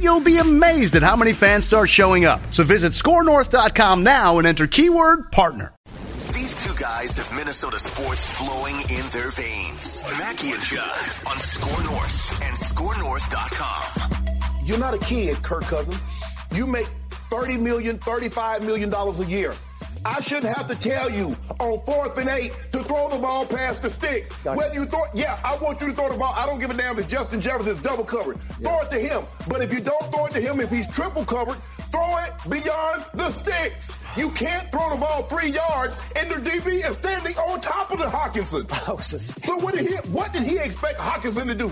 you'll be amazed at how many fans start showing up. So visit skornorth.com now and enter keyword partner. These two guys have Minnesota sports flowing in their veins. Mackey and Judd on SKOR North and SKORNorth.com. You're not a kid, Kirk Cousins. You make $30 million, $35 million a year. I shouldn't have to tell you on fourth and eight to throw the ball past the sticks. Gotcha. Whether you throw, yeah, I want you to throw the ball. I don't give a damn if Justin Jefferson's double covered. Throw it to him. But if you don't throw it to him, if he's triple covered, throw it beyond the sticks. You can't throw the ball three yards and the DB is standing on top of the Hockenson. So what did he? What did he expect Hockenson to do?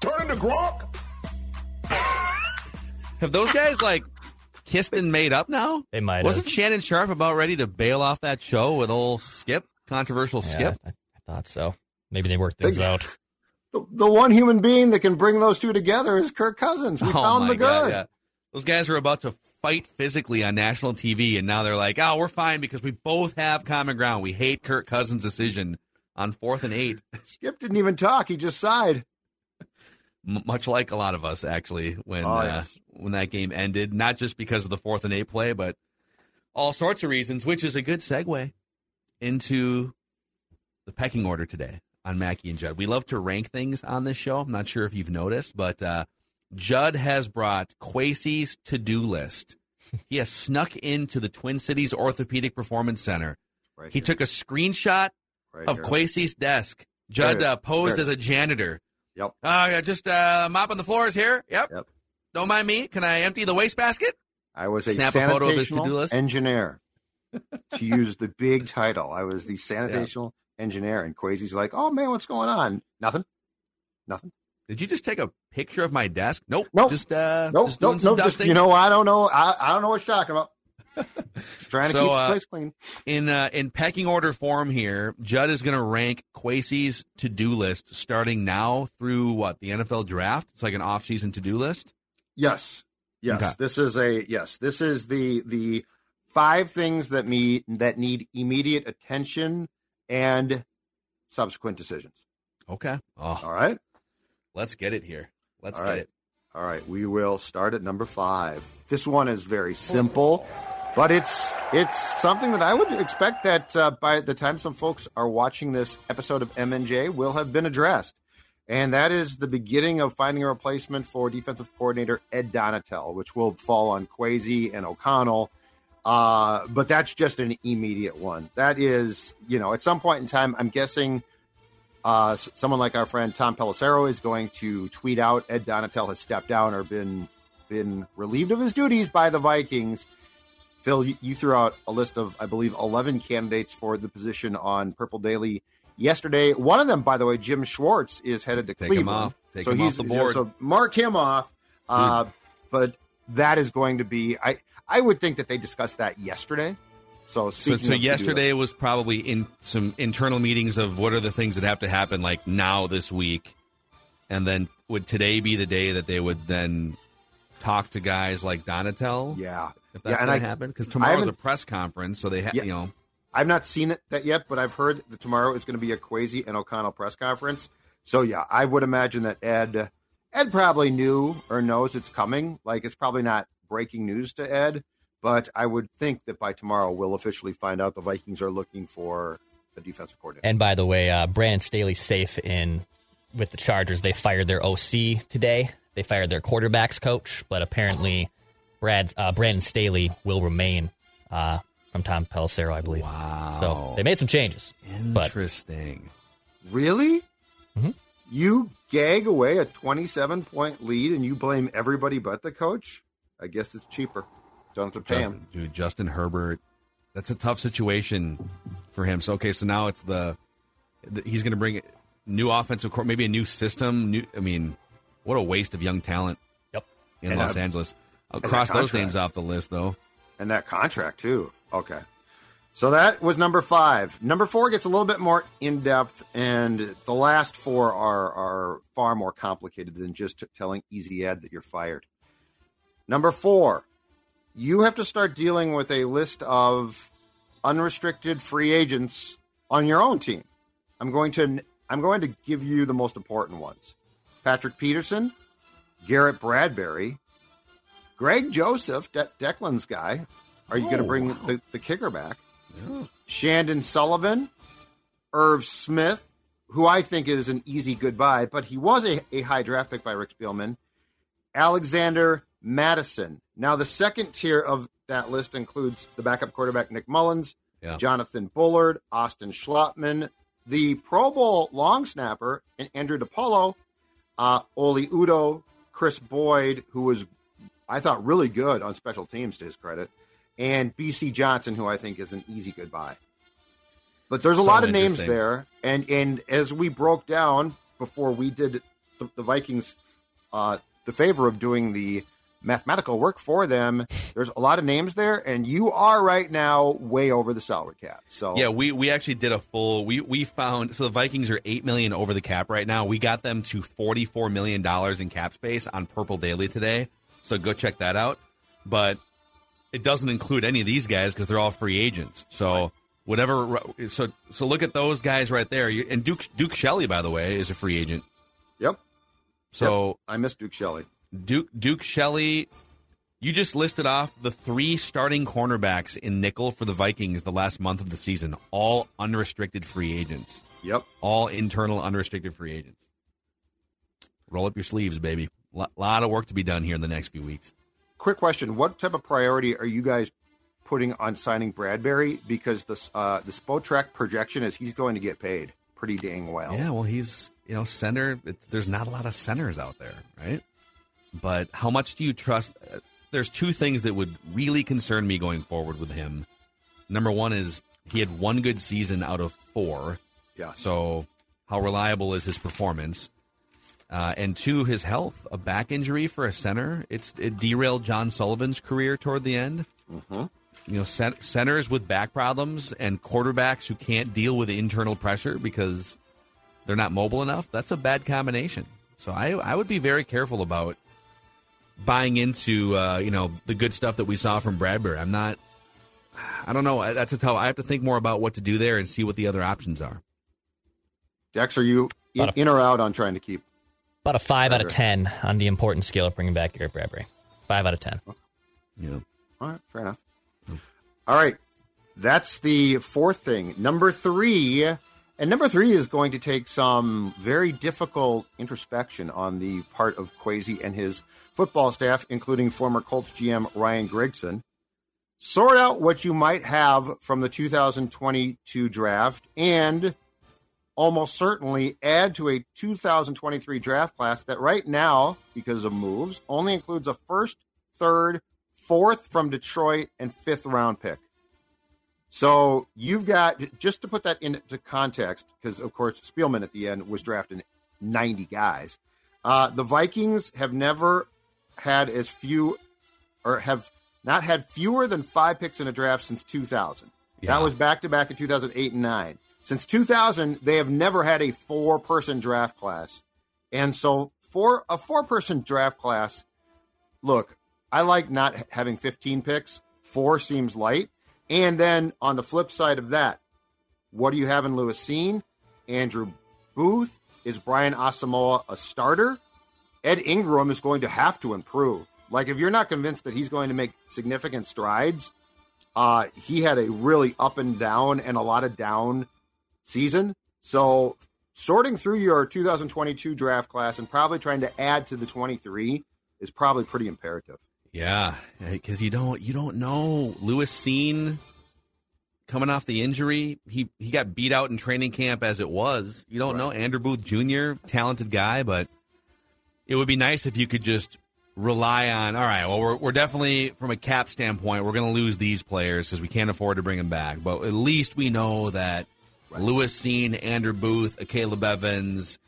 Turn into Gronk? Have those guys like kissed and made up now? They might Wasn't have. Shannon Sharpe about ready to bail off that show with old Skip, controversial Yeah, Skip? I, I thought so. Maybe they worked things out. The, the one human being that can bring those two together is Kirk Cousins. We oh found my the God, good. yeah. Those guys are about to fight physically on national TV, and now they're like, "Oh, we're fine because we both have common ground. We hate Kirk Cousins' decision on fourth and eight, Skip didn't even talk. He just sighed. M- much like a lot of us actually when Oh, uh, when that game ended. Not just because of the fourth and eight play, but all sorts of reasons. Which is a good segue into the pecking order today on Mackey and Judd. We love to rank things on this show. I'm not sure if you've noticed, but uh, Judd has brought Kwesi's to do list. He has snuck into the Twin Cities Orthopedic Performance Center. Right he here. took a screenshot Right of here. Kwesi's desk. Judd uh, posed as a janitor. Yep. Uh, yeah, just uh, mopping the floors here. Yep. Yep. Don't mind me. Can I empty the wastebasket? I was a Snap a photo of his sanitational to-do list? engineer. to use the big title, I was the sanitational engineer, and Kwesi's like, "Oh man, what's going on? Nothing, nothing. Did you just take a picture of my desk? Nope. Nope. Just uh, Nope, just nope, nope. Just, you know, I don't know. I, I don't know what you're talking about. Trying to So, keep uh, the place clean. in uh, in pecking order form here, Judd is going to rank Kwesi's to do list starting now through what the NFL draft. It's like an off season to do list. Yes, yes. Okay. This is a yes. This is the the five things that me that need immediate attention and subsequent decisions. Okay. Oh, All right. let's get it here. Let's All get right. it. All right, we will start at number five. This one is very simple, but it's it's something that I would expect that uh, by the time some folks are watching this episode of MNJ will have been addressed, and that is the beginning of finding a replacement for defensive coordinator Ed Donatell, which will fall on Kwesi and O'Connell. Uh, but that's just an immediate one. That is, you know, at some point in time, I'm guessing uh, someone like our friend Tom Pelissero is going to tweet out Ed Donatell has stepped down or been been relieved of his duties by the Vikings. Phil, you, you threw out a list of, I believe, 11 candidates for the position on Purple Daily yesterday. One of them, by the way, Jim Schwartz, is headed to Take him Cleveland. off. Take so him he's off the board. So mark him off. Uh, but that is going to be. I I would think that they discussed that yesterday. So So, so yesterday was probably in some internal meetings of what are the things that have to happen like now this week, and then would today be the day that they would then talk to guys like Donatell? yeah, if yeah, that's and going I- to happen because I tomorrow's a press conference, so they ha- Yeah. you know I've not seen it that yet, but I've heard that tomorrow is going to be a Kwesi and O'Connell press conference. So yeah, I would imagine that Ed Ed probably knew or knows it's coming. Like it's probably not breaking news to Ed, but I would think that by tomorrow we'll officially find out the Vikings are looking for the defensive coordinator. And by the way, uh, Brandon Staley's safe in with the Chargers. They fired their OC today. They fired their quarterbacks coach, but apparently, Brad uh, Brandon Staley will remain uh, from Tom Pelissero, I believe. Wow. So they made some changes. But Interesting. Really? Mhm. You gag away a 27 point lead and you blame everybody but the coach? I guess it's cheaper. Don't have to pay him. Dude, Justin Herbert. That's a tough situation for him. So okay, so now it's the, the he's going to bring new offensive court, maybe a new system. New, I mean, what a waste of young talent yep. in And Los a- Angeles. I'll cross those names off the list though. And that contract, too. Okay. So that was number five. Number four gets a little bit more in depth, and the last four are, are far more complicated than just telling Easy Ed that you're fired. Number four, you have to start dealing with a list of unrestricted free agents on your own team. I'm going to I'm going to give you the most important ones. Patrick Peterson, Garrett Bradbury, Greg Joseph, De- Declan's guy. Are you going to Oh, bring wow. the, the kicker back? Chandon Sullivan, Irv Smith, who I think is an easy goodbye, but he was a, a high draft pick by Rick Spielman. Alexander Mattison. Now, the second tier of that list includes the backup quarterback Nick Mullens, Yeah. Jonathan Bullard, Austin Schlottmann, the Pro Bowl long snapper, and Andrew DePaola, uh, Oli Udoh, Chris Boyd, who was, I thought, really good on special teams to his credit, and BC Johnson, who I think is an easy goodbye. But there's a So lot of names there, and and as we broke down before we did the, the Vikings uh, the favor of doing the mathematical work for them, there's a lot of names there, and you are right now way over the salary cap. So Yeah, we, we actually did a full we we found so the Vikings are eight million over the cap right now. We got them to forty four million dollars in cap space on Purple Daily today. So go check that out. But it doesn't include any of these guys because they're all free agents. So whatever so so look at those guys right there. And Duke Duke Shelley, by the way, is a free agent. Yep. So I miss Duke Shelley. Duke Duke Shelley, you just listed off the three starting cornerbacks in nickel for the Vikings the last month of the season, all unrestricted free agents, Yep. all internal unrestricted free agents. Roll up your sleeves, baby. A lot of work to be done here in the next few weeks. Quick question: What type of priority are you guys putting on signing Bradbury? Because the uh, the Spotrac projection is he's going to get paid pretty dang well. Yeah, well, he's you know center. It's, there's not a lot of centers out there, right? But how much do you trust? uh, There's two things that would really concern me going forward with him. Number one is he had one good season out of four. Yeah. So how reliable is his performance? Uh, and two, his health. A back injury for a center. It's it derailed John Sullivan's career toward the end. Mhm. You know, cent- centers with back problems and quarterbacks who can't deal with internal pressure because they're not mobile enough. That's a bad combination. So I I would be very careful about buying into uh, you know the good stuff that we saw from Bradbury. I'm not. I don't know. That's a tough. I have to think more about what to do there and see what the other options are. Dex, are you in, in or out on trying to keep? About a five out of ten on the important scale of bringing back Garrett Bradbury. Five out of ten. Yeah. All right, fair enough. All right, that's the fourth thing. Number three, and number three is going to take some very difficult introspection on the part of Kwesi and his football staff, including former Colts GM Ryan Grigson. Sort out what you might have from the 2022 draft and almost certainly add to a 2023 draft class that right now, because of moves, only includes a first, third, fourth from Detroit, and fifth round pick. So you've got, just to put that into context, because of course Spielman at the end was drafting 90 guys. Uh, the Vikings have never had as few, or have not had fewer than five picks in a draft since 2000. Yeah. That was back to back in 2008 and 9. Since 2000, they have never had a four person draft class. And so for a four person draft class, look, I like not having 15 picks. Four seems light. And then on the flip side of that, what do you have in Lewis Cine? Andrew Booth? Is Brian Asamoah a starter? Ed Ingram is going to have to improve. Like, if you're not convinced that he's going to make significant strides, uh, he had a really up and down and a lot of down season. So, sorting through your 2022 draft class and probably trying to add to the 23 is probably pretty imperative. Yeah, eh, because you don't you don't know Lewis Cine. coming off the injury. He he got beat out in training camp as it was. You don't know Andrew Booth Jr. talented guy, but it would be nice if you could just rely on. All right, well, we're we're definitely from a cap standpoint, we're going to lose these players because we can't afford to bring them back. But at least we know that Lewis Cine, Andrew Booth, Caleb Evans,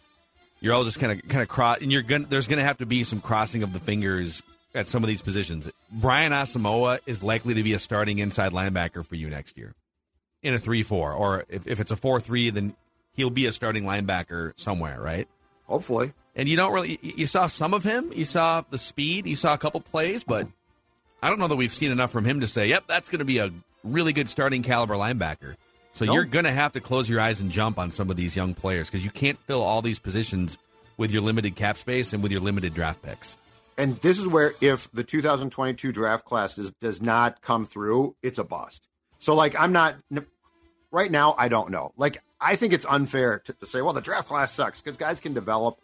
you're all just kind of kind of cross, and you're gonna there's going to have to be some crossing of the fingers at some of these positions. Brian Asamoah is likely to be a starting inside linebacker for you next year in a 3 4. Or if, if it's a 4 3, then he'll be a starting linebacker somewhere, right? Hopefully. And you don't really, you saw some of him. You saw the speed. You saw a couple plays, but I don't know that we've seen enough from him to say, yep, that's going to be a really good starting caliber linebacker. So Nope. you're going to have to close your eyes and jump on some of these young players because you can't fill all these positions with your limited cap space and with your limited draft picks. And this is where if the 2022 draft class does, does not come through, it's a bust. So like I'm not right now. I don't know. Like I think it's unfair to, to say, well, the draft class sucks because guys can develop.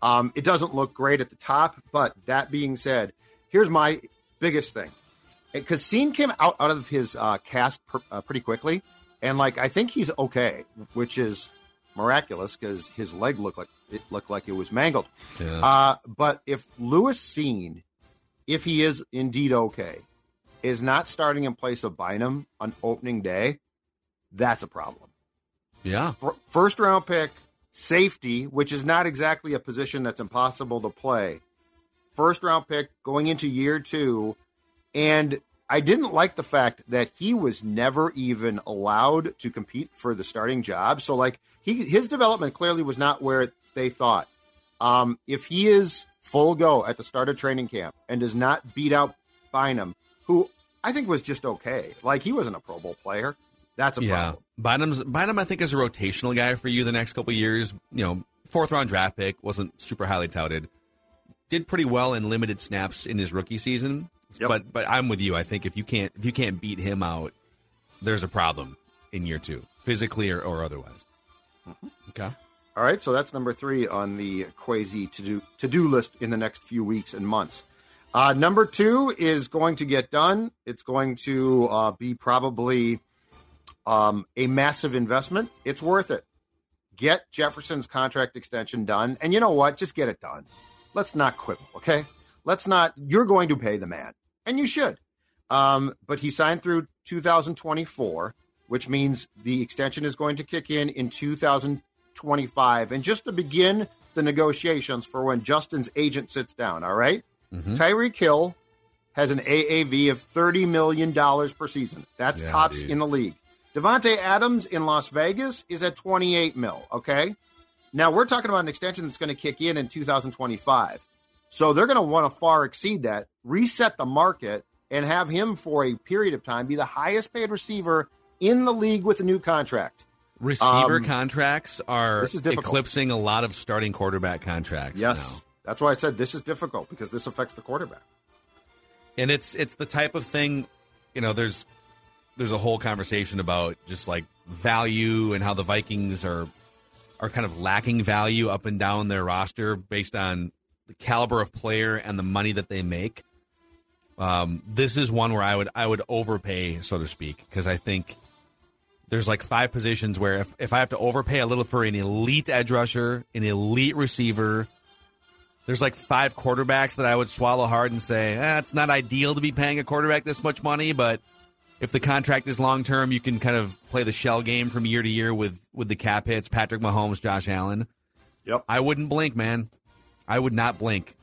Um, it doesn't look great at the top, but that being said, here's my biggest thing because Cine came out out of his uh, cast pr- uh, pretty quickly, and like I think he's okay, which is miraculous because his leg looked like it looked like it was mangled. Yeah. Uh, but if Lewis Cine, if he is indeed okay, is not starting in place of Bynum on opening day, that's a problem. Yeah. Fir- First round pick, safety, which is not exactly a position that's impossible to play. First round pick going into year two. And I didn't like the fact that he was never even allowed to compete for the starting job. So, like, he his development clearly was not where they thought. Um, if he is full go at the start of training camp and does not beat out Bynum, who I think was just okay, like he wasn't a Pro Bowl player, that's a yeah. problem. Bynum's Bynum, I think, is a rotational guy for you the next couple of years. You know, fourth round draft pick wasn't super highly touted. Did pretty well in limited snaps in his rookie season. Yep. But but I'm with you. I think if you can't if you can't beat him out, there's a problem in year two, physically or, or otherwise. Okay. All right, so that's number three on the Kwesi to do to do list in the next few weeks and months. Uh, number two is going to get done. It's going to uh, be probably um, a massive investment. It's worth it. Get Jefferson's contract extension done, and you know what? Just get it done. Let's not quibble, okay? Let's not. You're going to pay the man, and you should. Um, but he signed through 2024, which means the extension is going to kick in in 2025. And just to begin the negotiations for when Justin's agent sits down, all right? Tyreek Hill has an AAV of $30 million per season. That's Yeah, tops dude. in the league. Davante Adams in Las Vegas is at 28 mil, okay? Now we're talking about an extension that's going to kick in in 2025. So they're going to want to far exceed that, reset the market, and have him for a period of time be the highest paid receiver in the league with a new contract. Receiver Um, contracts are eclipsing a lot of starting quarterback contracts. Yes. now. That's why I said this is difficult because this affects the quarterback. and it's it's the type of thing you know there's there's a whole conversation about just like value and how the vikings are are kind of lacking value up and down their roster based on the caliber of player and the money that they make um, this is one where i would i would overpay so to speak because i think there's like five positions where if, if i have to overpay a little for an elite edge rusher an elite receiver there's like five quarterbacks that I would swallow hard and say, eh, it's not ideal to be paying a quarterback this much money, but if the contract is long term, you can kind of play the shell game from year to year with with the cap hits, Patrick Mahomes, Josh Allen. Yep. I wouldn't blink, man. I would not blink.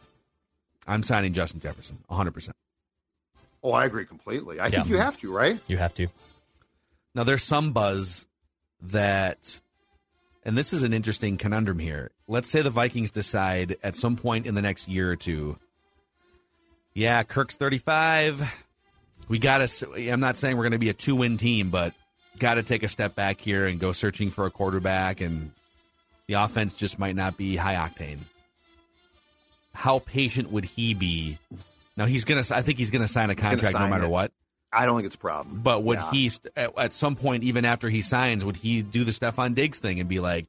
I'm signing Justin Jefferson, 100%. Oh, I agree completely. I think you have to, right? You have to. Now, there's some buzz that, and this is an interesting conundrum here. Let's say the Vikings decide at some point in the next year or two, yeah, Kirk's 35. We got to, I'm not saying we're going to be a two win team, but got to take a step back here and go searching for a quarterback, and the offense just might not be high octane. How patient would he be? Now he's gonna. I think he's gonna sign a gonna contract no matter it. what. I don't think it's a problem. But would Yeah. he, st- at, at some point, even after he signs, would he do the Stefon Diggs thing and be like,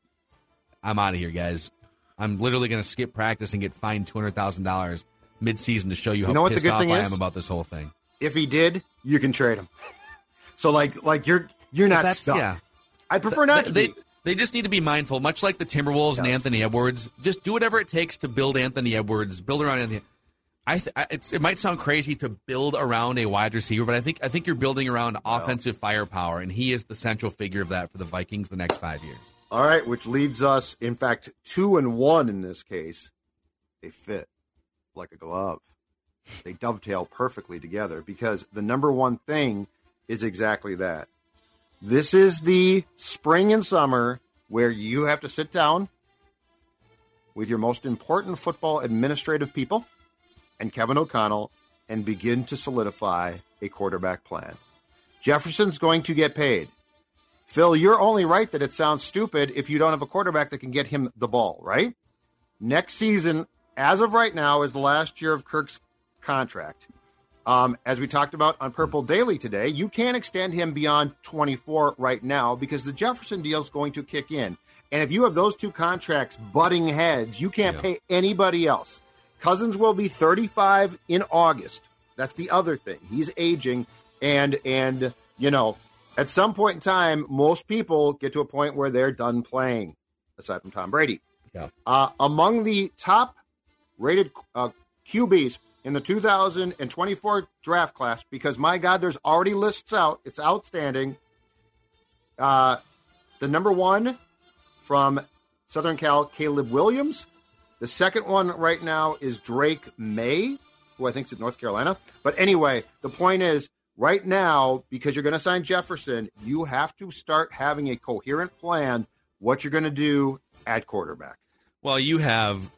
"I'm out of here, guys. I'm literally going to skip practice and get fined two hundred thousand dollars mid-season to show you how know what the pissed good off thing I is? am about this whole thing." If he did, you can trade him. so like like you're you're not That's stuck. yeah. I prefer not to they, be. They just need to be mindful, much like the Timberwolves and Anthony Edwards. Just do whatever it takes to build Anthony Edwards, build around Anthony. I, th- I it might sound crazy to build around a wide receiver, but I think I think you're building around offensive firepower, and he is the central figure of that for the Vikings the next five years. All right, which leads us, in fact, two and one in this case. They fit like a glove. They dovetail perfectly together because the number one thing is exactly that. This is the spring and summer where you have to sit down with your most important football administrative people and Kevin O'Connell and begin to solidify a quarterback plan. Jefferson's going to get paid. Phil, you're only right that it sounds stupid if you don't have a quarterback that can get him the ball, right? Next season, as of right now, is the last year of Kirk's contract. Um, as we talked about on Purple Daily today, you can't extend him beyond 24 right now because the Jefferson deal is going to kick in. And if you have those two contracts butting heads, you can't Yeah. pay anybody else. Cousins will be 35 in August. That's the other thing. He's aging, and and you know, at some point in time, most people get to a point where they're done playing, aside from Tom Brady. Yeah. Uh, among the top rated uh, QBs in the 2024 draft class, because my God, there's already lists out. It's outstanding. Uh, the number one from Southern Cal, Caleb Williams. The second one right now is Drake Maye, who I think is at North Carolina. But anyway, the point is right now, because you're going to sign Jefferson, you have to start having a coherent plan what you're going to do at quarterback. Well, you have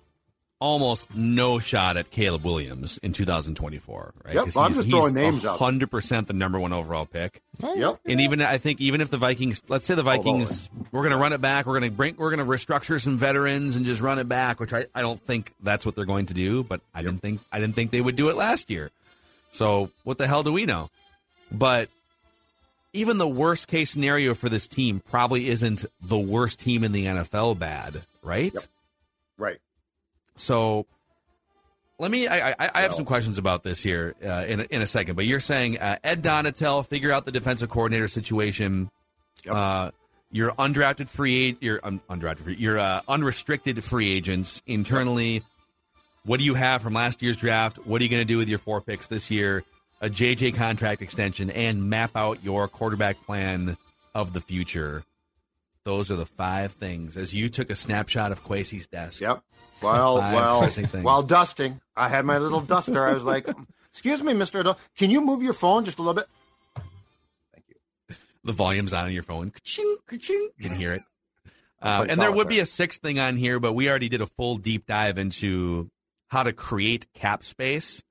almost no shot at Caleb Williams in 2024, right? Yep, 'Cause I'm he's, just he's throwing names out 100% the number one overall pick. Oh, yep. And even I think even if the Vikings, let's say the Vikings, we're going to run it back. We're going to bring, we're going to restructure some veterans and just run it back. Which I, I don't think that's what they're going to do. But I didn't think I didn't think they would do it last year. So what the hell do we know? But even the worst case scenario for this team probably isn't the worst team in the NFL bad, right? Yep. Right. So let me. I, I, I have some questions about this here uh, in a, in a second. But you're saying uh, Ed Donatell figure out the defensive coordinator situation. Yep. Uh, your undrafted free agent, your um, undrafted, free, your uh, unrestricted free agents internally. What do you have from last year's draft? What are you going to do with your four picks this year? A JJ contract extension and map out your quarterback plan of the future. Those are the five things. As you took a snapshot of Kwesi's desk. Yep. Well, well, while dusting, I had my little duster. I was like, "Excuse me, Mister, Adult, can you move your phone just a little bit?" Thank you. the volume's on on your phone. Ka-ching, ka-ching. You can hear it. Um, and there would be a sixth thing on here, but we already did a full deep dive into how to create cap space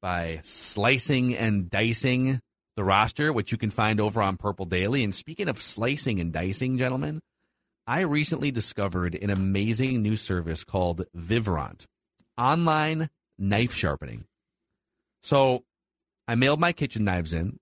by slicing and dicing the roster, which you can find over on Purple Daily. And speaking of slicing and dicing, gentlemen, I recently discovered an amazing new service called Vivront online knife sharpening. So I mailed my kitchen knives in.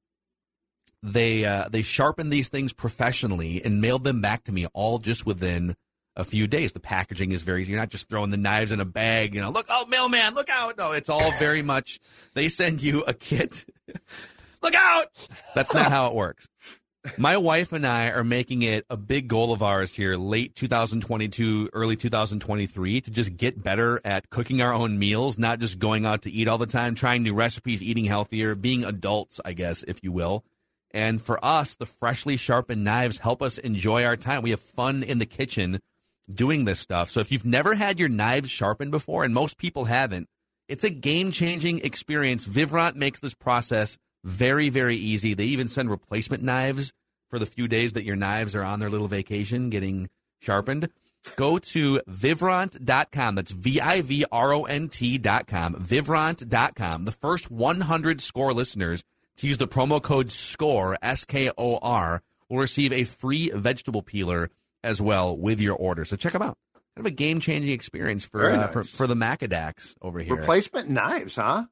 They uh, they sharpened these things professionally and mailed them back to me all just within a few days. The packaging is very you're not just throwing the knives in a bag, you know, look oh mailman, look out. No, it's all very much they send you a kit. look out. That's not how it works. My wife and I are making it a big goal of ours here, late 2022, early 2023, to just get better at cooking our own meals, not just going out to eat all the time, trying new recipes, eating healthier, being adults, I guess, if you will. And for us, the freshly sharpened knives help us enjoy our time. We have fun in the kitchen doing this stuff. So if you've never had your knives sharpened before, and most people haven't, it's a game changing experience. Vivront makes this process very, very easy. They even send replacement knives for the few days that your knives are on their little vacation getting sharpened. Go to vivront.com. That's V I V R O N T.com. Vivront.com. The first 100 score listeners to use the promo code SCORE, S K O R, will receive a free vegetable peeler as well with your order. So check them out. Kind of a game changing experience for, Very uh, for for the Macadax over here. Replacement knives, huh?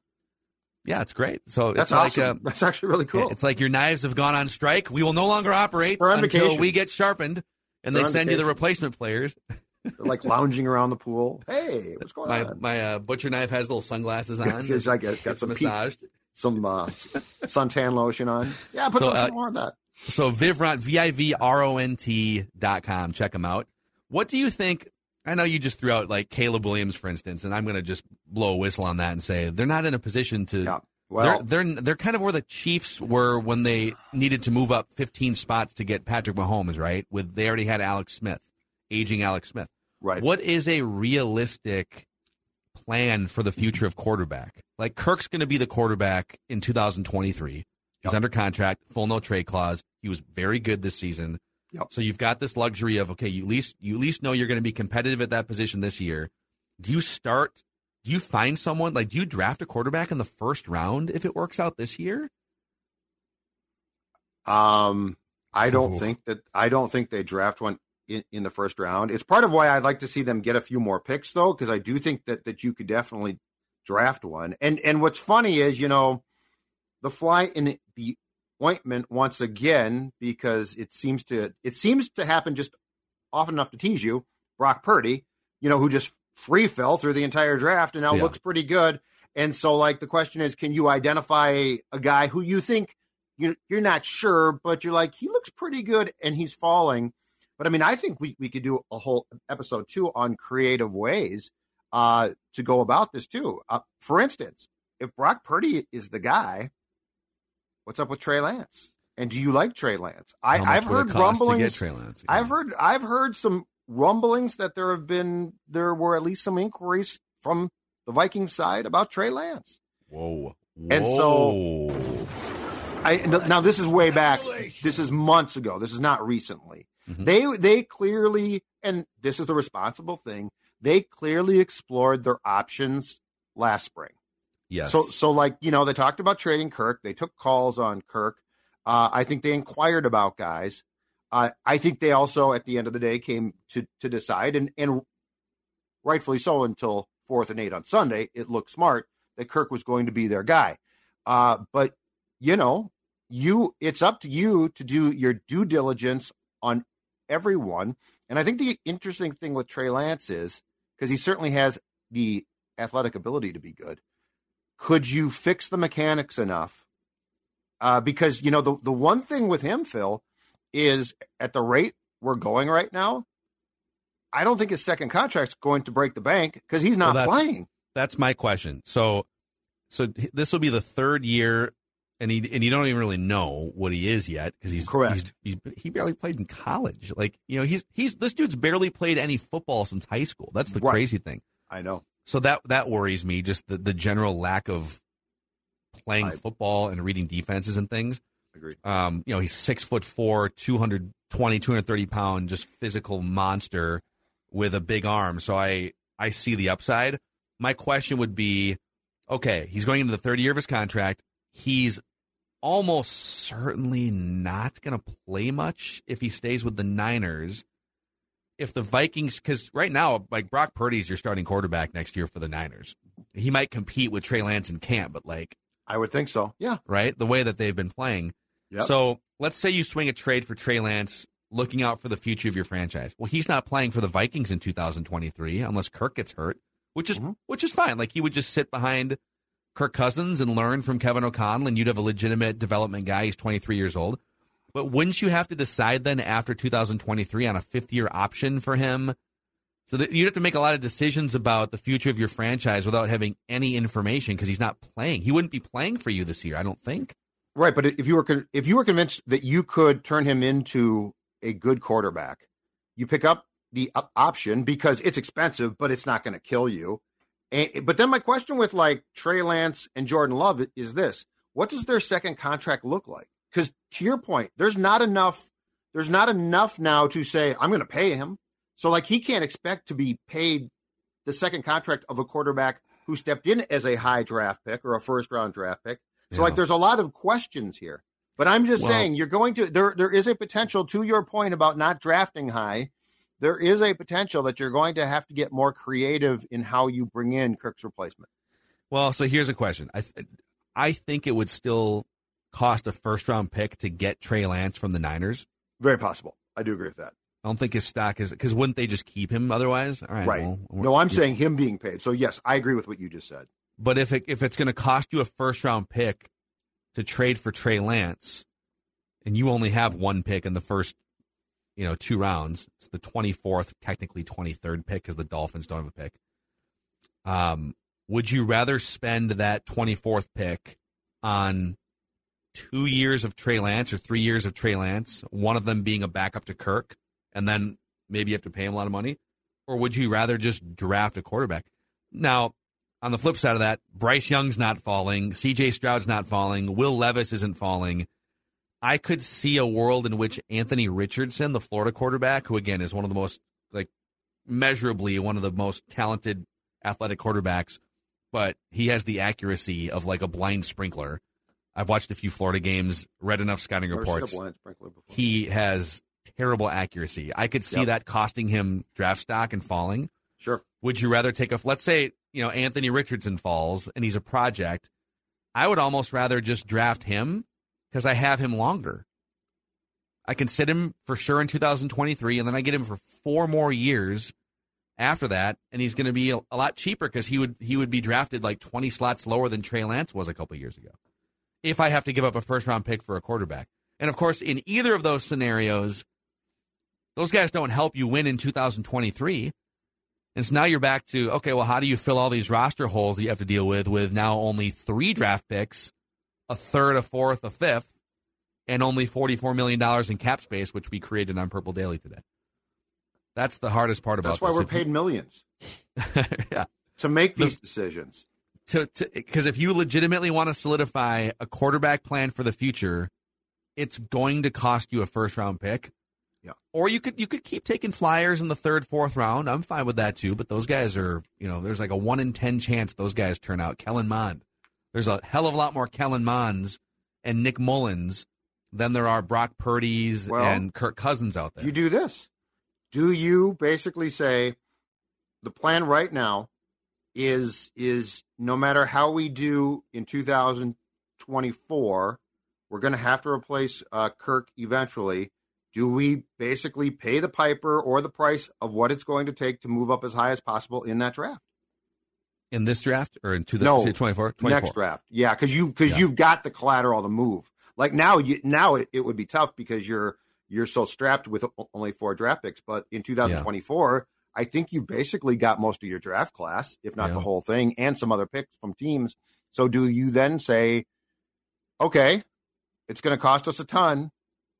Yeah, it's great. So That's it's like awesome. uh, That's actually really cool. it's like your knives have gone on strike. We will no longer operate until vacation. we get sharpened, and We're they on send you the replacement players. They're like lounging around the pool. Hey, what's going My on? my uh, butcher knife has little sunglasses on. It's like a- got some peak- massaged. Some uh, suntan lotion on. Yeah, put So, some uh, more of that. So Vivront, V I V R O N T dot com. Check them out. What do you think? I know you just threw out like Caleb Williams, for instance, and I'm going to just blow a whistle on that and say they're not in a position to. Yeah. Well, they're, they're they're kind of where the Chiefs were when they needed to move up 15 spots to get Patrick Mahomes, right? With they already had Alex Smith, aging Alex Smith. Right. What is a realistic plan for the future of quarterback? Like Kirk's going to be the quarterback in 2023. He's Yep. under contract, full no trade clause. He was very good this season. Yep. So you've got this luxury of okay, you at least you at least know you're going to be competitive at that position this year. Do you start? Do you find someone like? Do you draft a quarterback in the first round if it works out this year? Um, I don't Ooh. think that I don't think they draft one in, in the first round. It's part of why I'd like to see them get a few more picks though, because I do think that that you could definitely draft one. And and what's funny is, you know, the fly in the ointment once again, because it seems to it seems to happen just often enough to tease you. Brock Purdy, you know, who just free fell through the entire draft and now Yeah. looks pretty good. And so, like, the question is, can you identify a guy who you think you're, you're not sure, but you're like, he looks pretty good and he's falling. But I mean, I think we, we could do a whole episode too on creative ways uh, to go about this too. Uh, for instance, if Brock Purdy is the guy, what's up with Trey Lance? And do you like Trey Lance? I, I've heard rumblings. Trey Lance? I've heard I've heard some rumblings that there have been there were at least some inquiries from the Vikings side about Trey Lance. Whoa. And so- I now this is way back. This is months ago. This is not recently. Mhm. They they clearly and this is the responsible thing. They clearly explored their options last spring. Yes. So so like you know they talked about trading Kirk. They took calls on Kirk. Uh, I think they inquired about guys. Uh, I think they also at the end of the day came to to decide and and rightfully so until fourth and eight on Sunday. It looked smart that Kirk was going to be their guy. Uh, but you know you it's up to you to do your due diligence on everyone. And I think the interesting thing with Trey Lance is because he certainly has the athletic ability to be good could you fix the mechanics enough? Uh, because you know the the one thing with him, Phil, is at the rate we're going right now. I don't think his second contract's going to break the bank because he's not Well, that's- playing. That's my question. So, so this will be the third year, and he and you don't even really know what he is yet because he's Correct. He's, he's, he barely played in college. Like you know, he's he's this dude's barely played any football since high school. That's the Right. crazy thing. I know. So that that worries me. Just the the general lack of playing I- football and reading defenses and things. Agreed. Um, you know, he's six foot four, 220, 230 pound, just physical monster with a big arm. So I, I see the upside. My question would be, okay, he's going into the third year of his contract. He's almost certainly not going to play much if he stays with the Niners. If the Vikings, because right now, like Brock Purdy's your starting quarterback next year for the Niners. He might compete with Trey Lance in camp, but like, I would think so. Yeah. right? The way that they've been playing. Yep. So let's say you swing a trade for Trey Lance, looking out for the future of your franchise. Well, he's not playing for the Vikings in 2023 unless Kirk gets hurt, which is Mhm. which is fine. Like he would just sit behind Kirk Cousins and learn from Kevin O'Connell, and you'd have a legitimate development guy. He's 23 years old. But wouldn't you have to decide then after 2023 on a fifth year option for him? So that you'd have to make a lot of decisions about the future of your franchise without having any information because he's not playing. He wouldn't be playing for you this year, I don't think. Right, but if you were if you were convinced that you could turn him into a good quarterback, you pick up the op- option because it's expensive, but it's not going to kill you. And, but then my question with like Trey Lance and Jordan Love is this: What does their second contract look like? Because to your point, there's not enough. There's not enough now to say I'm going to pay him. So like he can't expect to be paid the second contract of a quarterback who stepped in as a high draft pick or a first round draft pick. So Yeah. like there's a lot of questions here. But I'm just Well- saying you're going to there there is a potential to your point about not drafting high. There is a potential that you're going to have to get more creative in how you bring in Kirk's replacement. Well, so here's a question. I th- I think it would still cost a first round pick to get Trey Lance from the Niners. Very possible. I do agree with that. I don't think his stock is because wouldn't they just keep him otherwise? All right. Right. well, No, I'm yeah. saying him being paid. So yes, I agree with what you just said. But if it, if it's going to cost you a first round pick to trade for Trey Lance, and you only have one pick in the first, you know, two rounds. It's the 24th, technically 23rd pick because the Dolphins don't have a pick. Um, would you rather spend that 24th pick on two years of Trey Lance or three years of Trey Lance, one of them being a backup to Kirk, and then maybe you have to pay him a lot of money? Or would you rather just draft a quarterback? Now, on the flip side of that, Bryce Young's not falling, CJ Stroud's not falling, Will Levis isn't falling. I could see a world in which Anthony Richardson, the Florida quarterback, who again is one of the most like measurably one of the most talented athletic quarterbacks, but he has the accuracy of like a blind sprinkler. I've watched a few Florida games, read enough scouting Never seen a reports. blind sprinkler before. He has terrible accuracy. I could see Yep. that costing him draft stock and falling. Sure. Would you rather take a let's say, you know, Anthony Richardson falls and he's a project? I would almost rather just draft him because I have him longer. I can sit him for sure in 2023 and then I get him for four more years after that and he's going to be a, a lot cheaper because he would he would be drafted like 20 slots lower than Trey Lance was a couple years ago. If I have to give up a first round pick for a quarterback. And of course, in either of those scenarios, those guys don't help you win in 2023. And so now you're back to okay, well, how do you fill all these roster holes that you have to deal with with now only three draft picks, a third, a fourth, a fifth, and only $44 million in cap space, which we created on Purple Daily today. That's the hardest part about it. That's why this. we're If you- paid millions yeah. to make The- these decisions. To because if you legitimately want to solidify a quarterback plan for the future, it's going to cost you a first round pick. Yeah. Or you could you could keep taking flyers in the third, fourth round. I'm fine with that too. But those guys are you know there's like a one in ten chance those guys turn out. Kellen Mond. There's a hell of a lot more Kellen Monds and Nick Mullens than there are Brock Purdy's Well, and Kirk Cousins out there. You do this. Do you basically say the plan right now is is no matter how we do in 2024, we're going to have to replace uh, Kirk eventually. Do we basically pay the piper or the price of what it's going to take to move up as high as possible in that draft? in this draft or in No, 2024? Next draft, yeah, because you because Yeah. you've got the collateral to move. Like now, you now it, it would be tough because you're you're so strapped with only four draft picks. But in 2024, I think you basically got most of your draft class, if not Yeah. the whole thing, and some other picks from teams. So do you then say, okay, it's going to cost us a ton,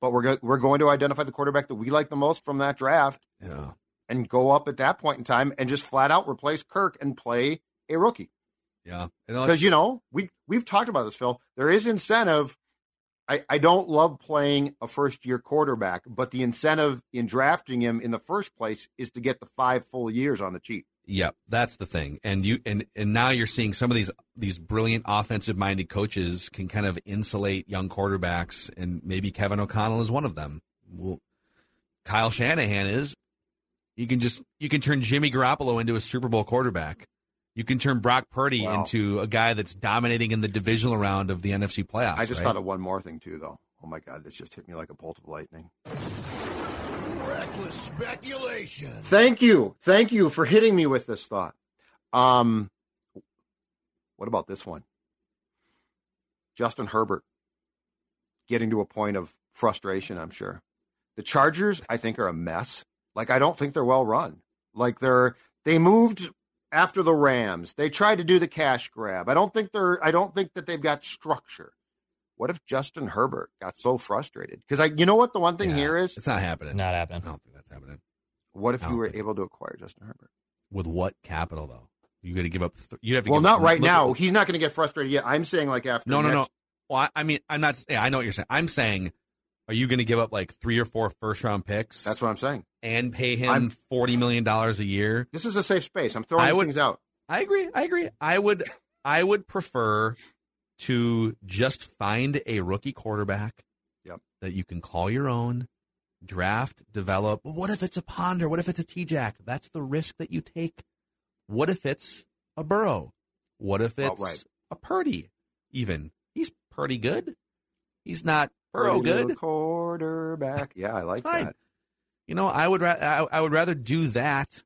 but we're go- we're going to identify the quarterback that we like the most from that draft Yeah. and go up at that point in time and just flat out replace Kirk and play a rookie Yeah. because you know we we've talked about this, Phil. There is incentive. I, I don't love playing a first year quarterback, but the incentive in drafting him in the first place is to get the five full years on the cheap. Yep, that's the thing. And you and and now you're seeing some of these these brilliant offensive minded coaches can kind of insulate young quarterbacks and maybe Kevin O'Connell is one of them. Well, Kyle Shanahan is you can just you can turn Jimmy Garoppolo into a Super Bowl quarterback. You can turn Brock Purdy Wow. into a guy that's dominating in the divisional round of the NFC playoffs. I just right? thought of one more thing too, though. Oh my God, this just hit me like a bolt of lightning. Reckless speculation. Thank you, thank you for hitting me with this thought. Um, what about this one? Justin Herbert getting to a point of frustration. I'm sure the Chargers, I think, are a mess. Like I don't think they're well run. Like they're they moved after the Rams. They tried to do the cash grab. I don't think they're. I don't think that they've got structure. What if Justin Herbert got so frustrated? Because I, you know what, the one thing Yeah, here is, it's not happening. Not happening. I don't think that's happening. what if I you were able to acquire Justin Herbert? With what capital though? You got to give up. Th- you have to. Well, give not up- right look at- now. He's not going to get frustrated yet. I'm saying like after. No, no, no. next- Well, I, I mean, I'm not. Yeah, I know what you're saying. I'm saying, are you going to give up like three or four first round picks? That's what I'm saying. And pay him I'm- forty million dollars a year. This is a safe space. I'm throwing I would- things out. I agree. I agree. I would. I would prefer to just find a rookie quarterback. Yep. That you can call your own, draft, develop. What if it's a Ponder? What if it's a T-Jack? That's the risk that you take. What if it's a Burrow? What if it's a Purdy? Even he's pretty good. He's not Burrow good. quarterback. Yeah, I like that. You know, I would ra- I, I would rather do that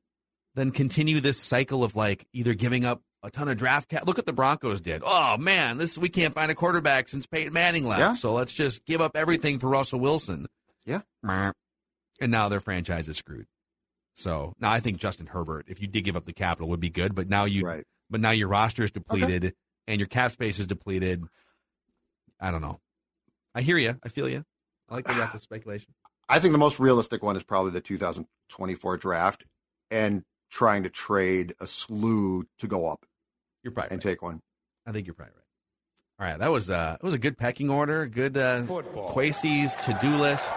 than continue this cycle of like either giving up a ton of draft cap. Look at the Broncos did. Oh man, this we can't find a quarterback since Peyton Manning left. Yeah. So let's just give up everything for Russell Wilson. Yeah. And now their franchise is screwed. So now I think Justin Herbert, if you did give up the capital, would be good. But now you, Right. but now your roster is depleted and your cap space is depleted. I don't know. I hear you. I feel you. I like the depth speculation. I think the most realistic one is probably the 2024 draft and trying to trade a slew to go up You're probably and right. take one. I think you're probably right. All right, that was uh, that was a good pecking order. Good uh, Kwesi's to do list.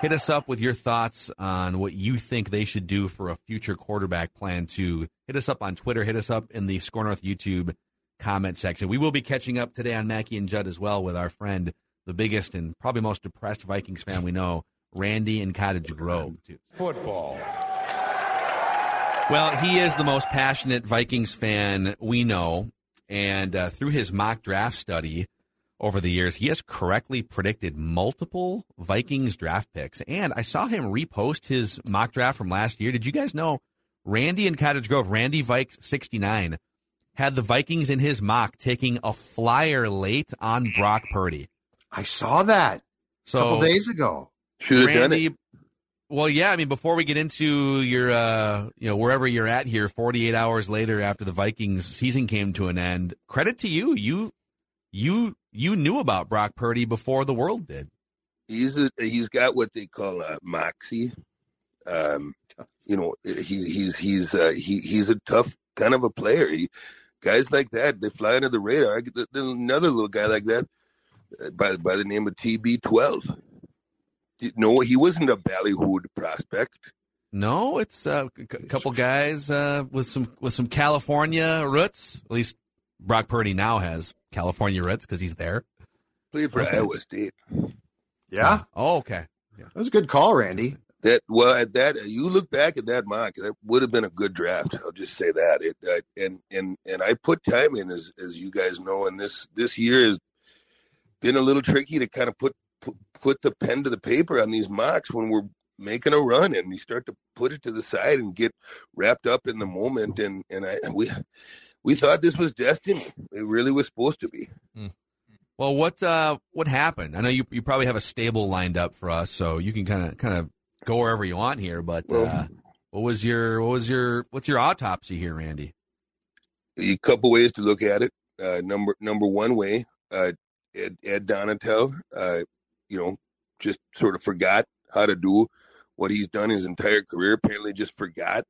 Hit us up with your thoughts on what you think they should do for a future quarterback plan. To hit us up on Twitter. Hit us up in the SKOR North YouTube comment section. We will be catching up today on Mackey and Judd as well with our friend, the biggest and probably most depressed Vikings fan we know, Randy in Cottage Grove. Football. Well, he is the most passionate Vikings fan we know. And uh, through his mock draft study over the years, he has correctly predicted multiple Vikings draft picks. And I saw him repost his mock draft from last year. Did you guys know Randy in Cottage Grove, Randy Vikes 69, had the Vikings in his mock taking a flyer late on Brock Purdy? I saw that a couple days ago. Should have done it. Randy, well, yeah. I mean, before we get into your, uh, you know, wherever you're at here, 48 hours later after the Vikings season came to an end, credit to you. You, you, you knew about Brock Purdy before the world did. He's a, he's got what they call a moxie. Um, you know, he, he's he's uh, he he's a tough kind of a player. He, guys like that, they fly under the radar. There's another little guy like that by by the name of TB12. No, he wasn't a ballyhooed prospect. No, it's uh, a c- couple guys uh, with some with some California roots. At least Brock Purdy now has California roots because he's there. Played for Okay. Iowa State. Yeah, Oh, okay. that was a good call, Randy. That well, at that you look back at that mock, that would have been a good draft. I'll just say that. It uh, and and and I put time in, as as you guys know, and this this year has been a little tricky to kind of put put, put the pen to the paper on these mocks when we're making a run, and you start to put it to the side and get wrapped up in the moment. And and I we we thought this was destiny. It really was supposed to be. Well, what uh, what happened? I know you you probably have a stable lined up for us, so you can kind of kind of go wherever you want here. But uh, what was your what was your what's your autopsy here, Randy? a couple ways to look at it. Uh, number number one way, uh, Ed, Ed Donatell, uh, you know, just sort of forgot how to do what he's done his entire career. Apparently, just forgot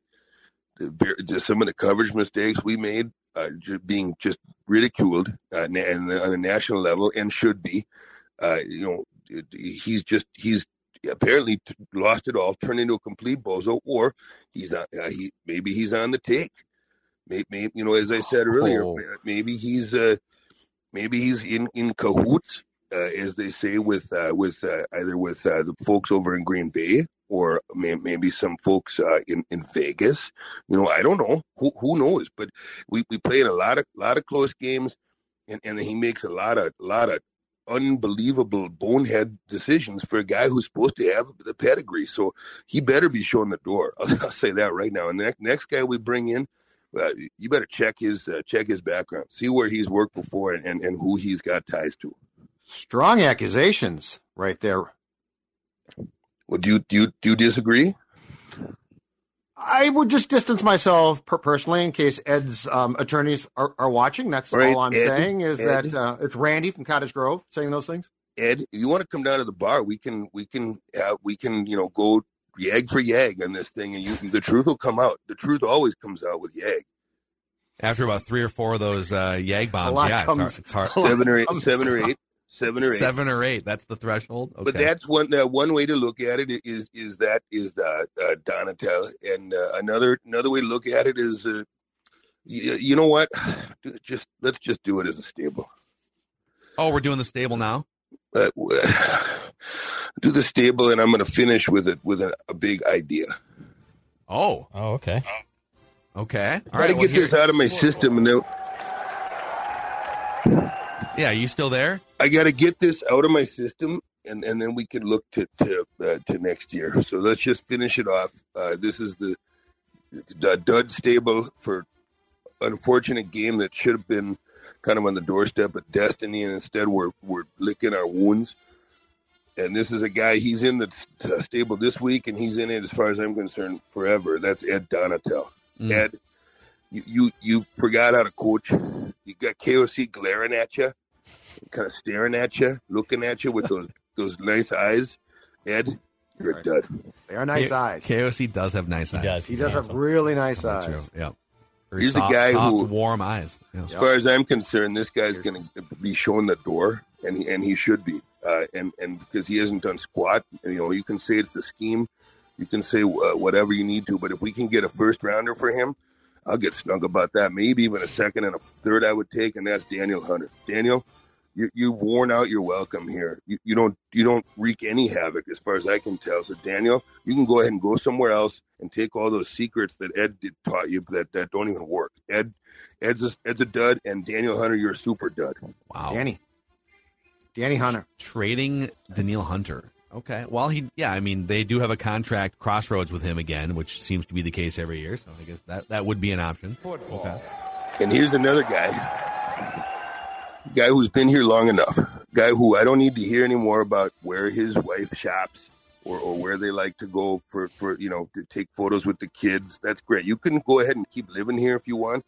the, just some of the coverage mistakes we made, uh, just being just ridiculed uh, na- and on a national level, and should be. Uh, you know, it- he's just he's apparently t- lost it all, turned into a complete bozo, or he's not. Uh, he maybe he's on the take. Maybe, maybe you know, as I said earlier, Oh. maybe he's uh, maybe he's in in cahoots, uh, as they say, with uh, with uh, either with uh, the folks over in Green Bay or may, maybe some folks uh, in in Vegas. You know, I don't know. Who who knows? But we we played a lot of lot of close games, and and he makes a lot of lot of unbelievable bonehead decisions for a guy who's supposed to have the pedigree. So he better be showing the door. I'll, I'll say that right now. And the next, next guy we bring in, uh, you better check his uh, check his background, see where he's worked before, and, and, and who he's got ties to. Strong accusations right there. Well, do you do you, do you disagree? I would just distance myself per- personally in case Ed's um, attorneys are, are watching. That's All right, all I'm Ed, saying is Ed. that uh, it's Randy from Cottage Grove saying those things. Ed, if you want to come down to the bar, we can we can uh, we can you know go yag for yag on this thing, and you the truth will come out. The truth always comes out with yag. After about three or four of those uh, Yag bombs, yeah, comes- it's hard. It's hard. Seven or eight, seven or eight, seven or eight. Seven or eight. That's the threshold. Okay. But that's one uh, one way to look at it is is that is the uh, Donatell, and uh, another another way to look at it is, uh, you, you know what? Just let's just do it as a stable. oh, we're doing the stable now. Uh, do the stable, and I'm going to finish with it with a, a big idea. Oh, Oh, okay. okay. All Got to well, get here- this out of my system, and then Yeah, you still there? I got to get this out of my system, and, and then we can look to to uh, to next year. So let's just finish it off. Uh, this is the the dud stable for unfortunate game that should have been kind of on the doorstep of destiny, and instead we're we're licking our wounds. And this is a guy. He's in the uh, stable this week, and he's in it as far as I'm concerned forever. That's Ed Donatell. Mm. Ed, you, you you forgot how to coach. You got KOC glaring at you, kind of staring at you, looking at you with those those nice eyes. Ed, you're a dud. They are nice K- eyes. KOC does have nice eyes. does. He does have really nice That's eyes. true. Yeah. Very He's the soft, guy soft, who- warm eyes. Yeah. As far as I'm concerned, this guy's going to be shown the door, and he and he should be, uh, and and because he hasn't done squat. You know, you can say it's the scheme, you can say uh, whatever you need to, but if we can get a first rounder for him, I'll get snug about that. Maybe even a second and a third I would take, and that's Danielle Hunter. Daniel, you, you've worn out your welcome here. You, you don't you don't wreak any havoc as far as I can tell. So Daniel, you can go ahead and go somewhere else and take all those secrets that Ed did, taught you that that don't even work. Ed, Ed's a, Ed's a dud, and Danielle Hunter, you're a super dud. Wow. Danny. Danny Hunter. Trading Danielle Hunter. Okay. Well, he, yeah, I mean, they do have a contract crossroads with him again, which seems to be the case every year. So I guess that, that would be an option. Okay. And here's another guy, guy who's been here long enough, guy who I don't need to hear anymore about where his wife shops or, or where they like to go for, for, you know, to take photos with the kids. That's great. You can go ahead and keep living here if you want,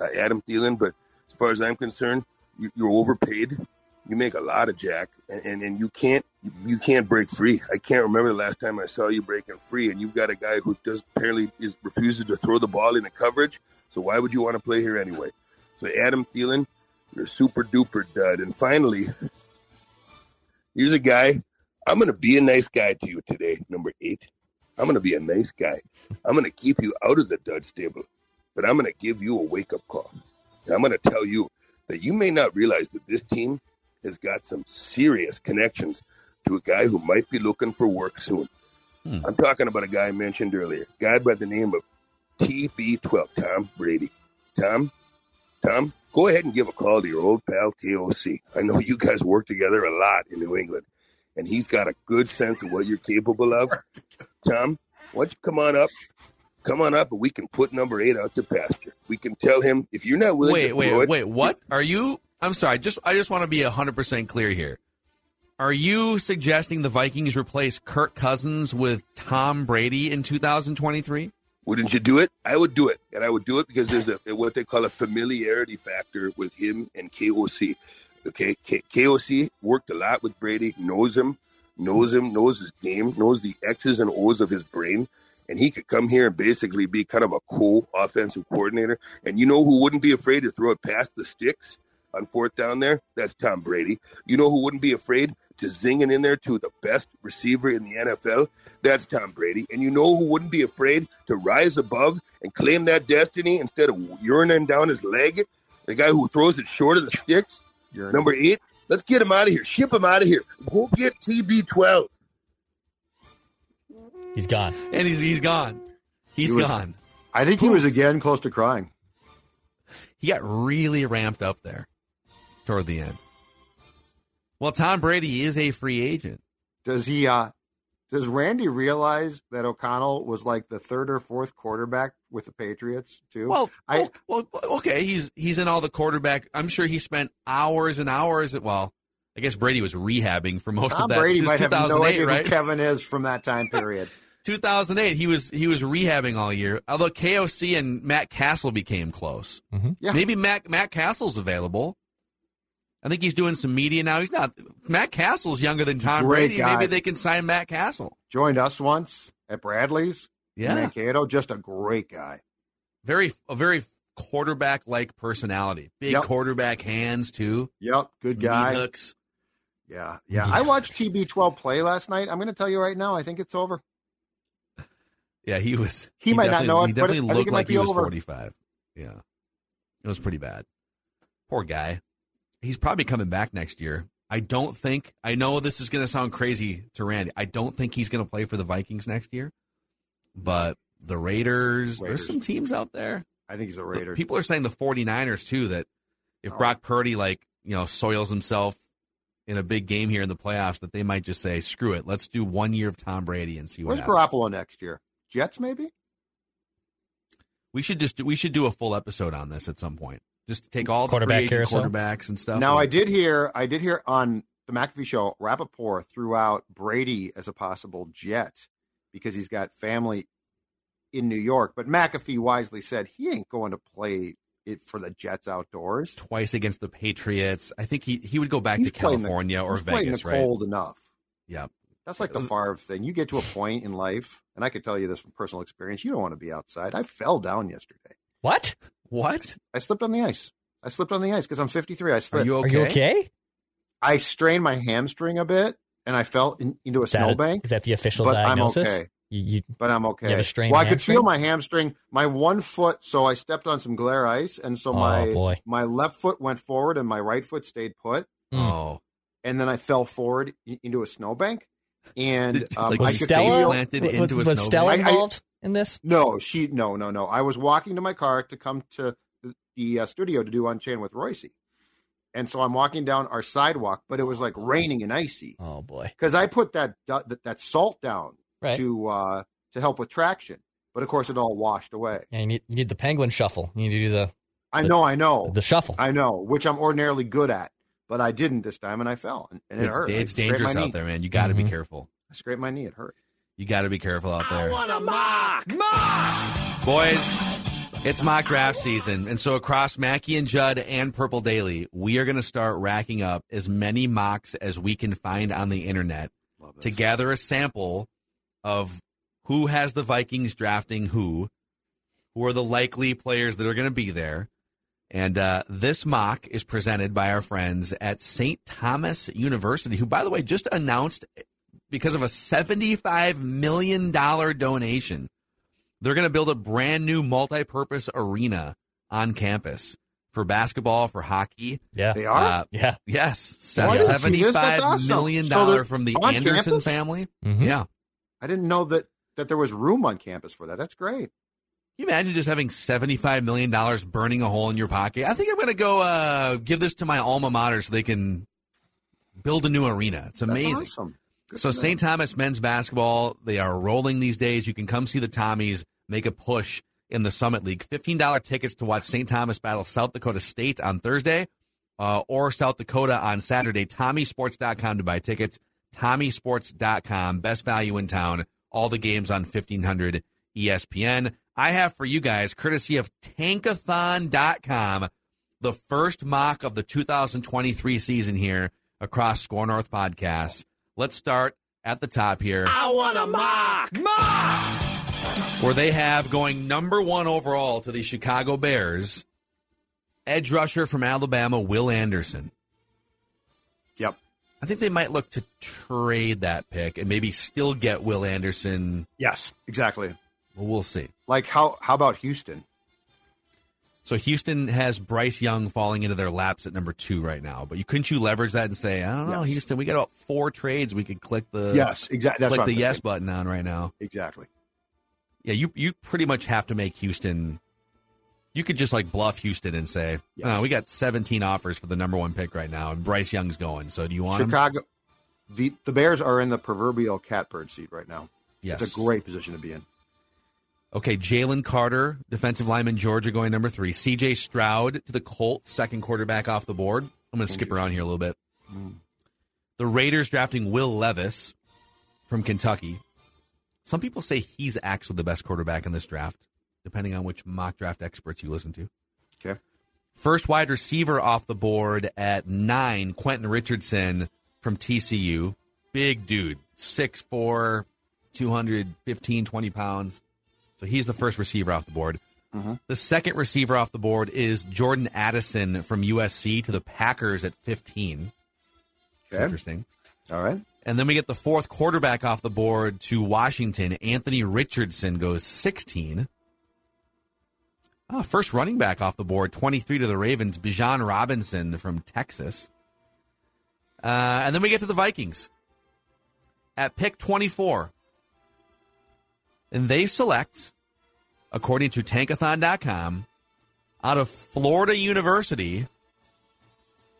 uh, Adam Thielen. But as far as I'm concerned, you, you're overpaid. You make a lot of jack, and, and, and you can't you can't break free. I can't remember the last time I saw you breaking free, and you've got a guy who does apparently is refuses to throw the ball in the coverage. So why would you want to play here anyway? So Adam Thielen, you're super duper dud. And finally, here's a guy. I'm to be a nice guy to you today, number eight. I'm to be a nice guy. I'm to keep you out of the dud stable, but I'm to give you a wake up call. And I'm to tell you that you may not realize that this team has got some serious connections to a guy who might be looking for work soon. Hmm. I'm talking about a guy I mentioned earlier, guy by the name of TB12, Tom Brady. Tom, Tom, go ahead and give a call to your old pal KOC. I know you guys work together a lot in New England, and he's got a good sense of what you're capable of. Tom, why don't you come on up? Come on up, and we can put number eight out to pasture. We can tell him if you're not willing Wait, to wait, it, wait. What are you? I'm sorry. Just I just want to be 100% clear here. Are you suggesting the Vikings replace Kirk Cousins with Tom Brady in 2023? Wouldn't you do it? I would do it, and I would do it because there's a what they call a familiarity factor with him and KOC. Okay, K- KOC worked a lot with Brady, knows him, knows him, knows his game, knows the X's and O's of his brain, and he could come here and basically be kind of a cool offensive coordinator. And you know who wouldn't be afraid to throw it past the sticks on fourth down there? That's Tom Brady. You know who wouldn't be afraid to zing it in there to the best receiver in the NFL? That's Tom Brady. And you know who wouldn't be afraid to rise above and claim that destiny instead of urinating down his leg? The guy who throws it short of the sticks? You're Number eight. Let's get him out of here. Ship him out of here. Go get TB12. He's gone. And he's he's gone. He's He was- gone. I think he was again close to crying. He got really ramped up there toward the end. Well, Tom Brady is a free agent. Does he? uh Does Randy realize that O'Connell was like the third or fourth quarterback with the Patriots too? Well, I- o- well, okay, he's he's in all the quarterback. I'm sure he spent hours and hours. At, well, I guess Brady was rehabbing for most Tom of that. Brady It was might have no 2008, idea right? who Kevin is from that time period. 2008. He was he was rehabbing all year. Although KOC and Matt Cassel became close. Yeah. Maybe Matt Matt Cassel's available. I think he's doing some media now. He's not. Matt Cassel's younger than Tom Great Brady. guy. Maybe they can sign Matt Cassel. Joined us once at Bradley's. Yeah, Mankato, just a great guy. very a very quarterback like personality. Big Yep. quarterback hands too. Yep, good guy. hooks. Yeah, yeah. I watched TB12 play last night. I'm going to tell you right now. I think it's over. Yeah, he was. He might not know it, He definitely I think looked it like he was over. 45. Yeah, it was pretty bad. Poor guy. He's probably coming back next year. I don't think. I know this is going to sound crazy to Randy. I don't think he's going to play for the Vikings next year. But the Raiders, Raiders. there's some teams out there. I think he's a Raider. People are saying the 49ers too that if Oh. Brock Purdy like, you know, soils himself in a big game here in the playoffs that they might just say, "Screw it. Let's do 1 year of Tom Brady and see what Where's happens." Garoppolo next year? Jets, maybe? We should just do, we should do a full episode on this at some point. Just take all the Quarterback free agent quarterbacks and stuff. Now I did hear I did hear on the McAfee show, Rapoport threw out Brady as a possible jet because he's got family in New York. But McAfee wisely said he ain't going to play it for the Jets outdoors. twice against the Patriots. I think he he would go back He's to playing the- California or he's Vegas, the right? cold enough. Yeah. That's like the Favre thing. You get to a point in life, and I could tell you this from personal experience. You don't want to be outside. I fell down yesterday. What? What? I slipped on the ice. I slipped on the ice because I'm 53. I Are slipped. you okay? Are you okay? I strained my hamstring a bit, and I fell in, into a Is that- snowbank. Is that the official But I'm okay. You, you, but I'm okay. You have a strained well, I could feel my hamstring, my one foot. So I stepped on some glare ice, and so Oh, my boy. my left foot went forward, and my right foot stayed put. Mm. Oh, And then I fell forward into a snowbank, and um, like I was could Stella, planted was, into a was snowbank? Stella I- I- involved in this? No, she no no no. I was walking to my car to come to the, the uh, studio to do Unchained with Royce, and so I'm walking down our sidewalk, but it was like raining and icy Oh boy! because I put that, that that salt down Right. to uh, to help with traction, but of course it all washed away. Yeah, you need you need the penguin shuffle. You need to do the I know, I know, the shuffle. I know, which I'm ordinarily good at, but I didn't this time, and I fell, and, and it it's, hurt. It's scraped dangerous my knee. out there, man. You got to be Mhm. careful. I scraped my knee; it hurt. You got to be careful out there. I want to mock, mock, Boys, it's mock draft season. And so across Mackey and Judd and Purple Daily, we are going to start racking up as many mocks as we can find on the internet to gather a sample of who has the Vikings drafting who, who are the likely players that are going to be there. And uh, this mock is presented by our friends at St. Thomas University, who, by the way, just announced because of a $75 million donation, they're going to build a brand new multi purpose arena on campus for basketball, for hockey. yeah, They are. Uh, yeah. yes, Oh, I didn't see this. That's seventy-five awesome. million So from the Anderson campus? family. Mhm. Yeah, I didn't know that that there was room on campus for that. That's great. You imagine just having seventy-five million dollars burning a hole in your pocket? I think I'm going to go uh, give this to my alma mater so they can build a new arena. It's amazing. awesome. So. St. Thomas men's basketball, they are rolling these days. You can come see the Tommies make a push in the Summit League. $15 tickets to watch St. Thomas battle South Dakota State on Thursday uh, or South Dakota on Saturday. TommieSports.com to buy tickets. TommieSports.com. Best value in town. All the games on 1500 ESPN. I have for you guys, courtesy of Tankathon.com, the first mock of the 2023 season here across SKOR North podcasts. Let's start at the top here. I want a mock. Mock! Where they have going number one overall to the Chicago Bears, edge rusher from Alabama, Will Anderson. Yep. I think they might look to trade that pick and maybe still get Will Anderson. Yes, exactly. Well, we'll see. Like how how about Houston? So Houston has Bryce Young falling into their laps at number two right now. But you couldn't you leverage that and say, I don't know, Yes. Houston, we got about four trades we could click the yes, exactly. Click the yes button on right now. Exactly. Yeah, you you pretty much have to make Houston. You could just like bluff Houston and say, Yes. "Oh, we got 17 offers for the number one pick right now, and Bryce Young's going. So do you want him? Chicago. The the Bears are in the proverbial catbird seat right now. Yes, It's a great position to be in. Okay, Jalen Carter, defensive lineman, Georgia, going number three. C.J. Stroud to the Colts, second quarterback off the board. I'm going to skip around here a little bit. The Raiders drafting Will Levis from Kentucky. Some people say he's actually the best quarterback in this draft, depending on which mock draft experts you listen to. Okay. First wide receiver off the board at nine, Quentin Richardson from TCU. Big dude, 6'4, 215, 20 pounds. So he's the first receiver off the board. The second receiver off the board is Jordan Addison from USC to the Packers at 15. It's Okay. interesting. All right. And then we get the fourth quarterback off the board to Washington. Anthony Richardson goes 16. Ah, first running back off the board, 23 to the Ravens, Bijan Robinson from Texas. Uh, and then we get to the Vikings at pick 24. And they select, according to tankathon.com, out of Florida University,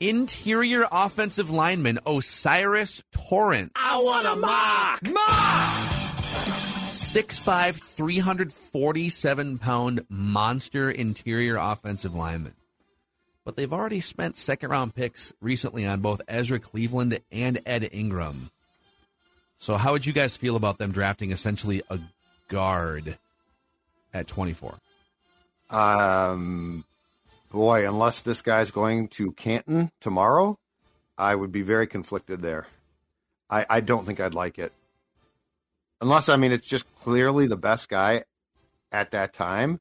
interior offensive lineman O'Cyrus Torrence. I want a mock. Mock! 6'5", 347 pound monster interior offensive lineman. But they've already spent second round picks recently on both Ezra Cleveland and Ed Ingram. So how would you guys feel about them drafting essentially a guard at 24? Um, boy, unless this guy's going to Canton tomorrow, I would be very conflicted there. I, I don't think I'd like it. Unless, I mean, it's just clearly the best guy at that time.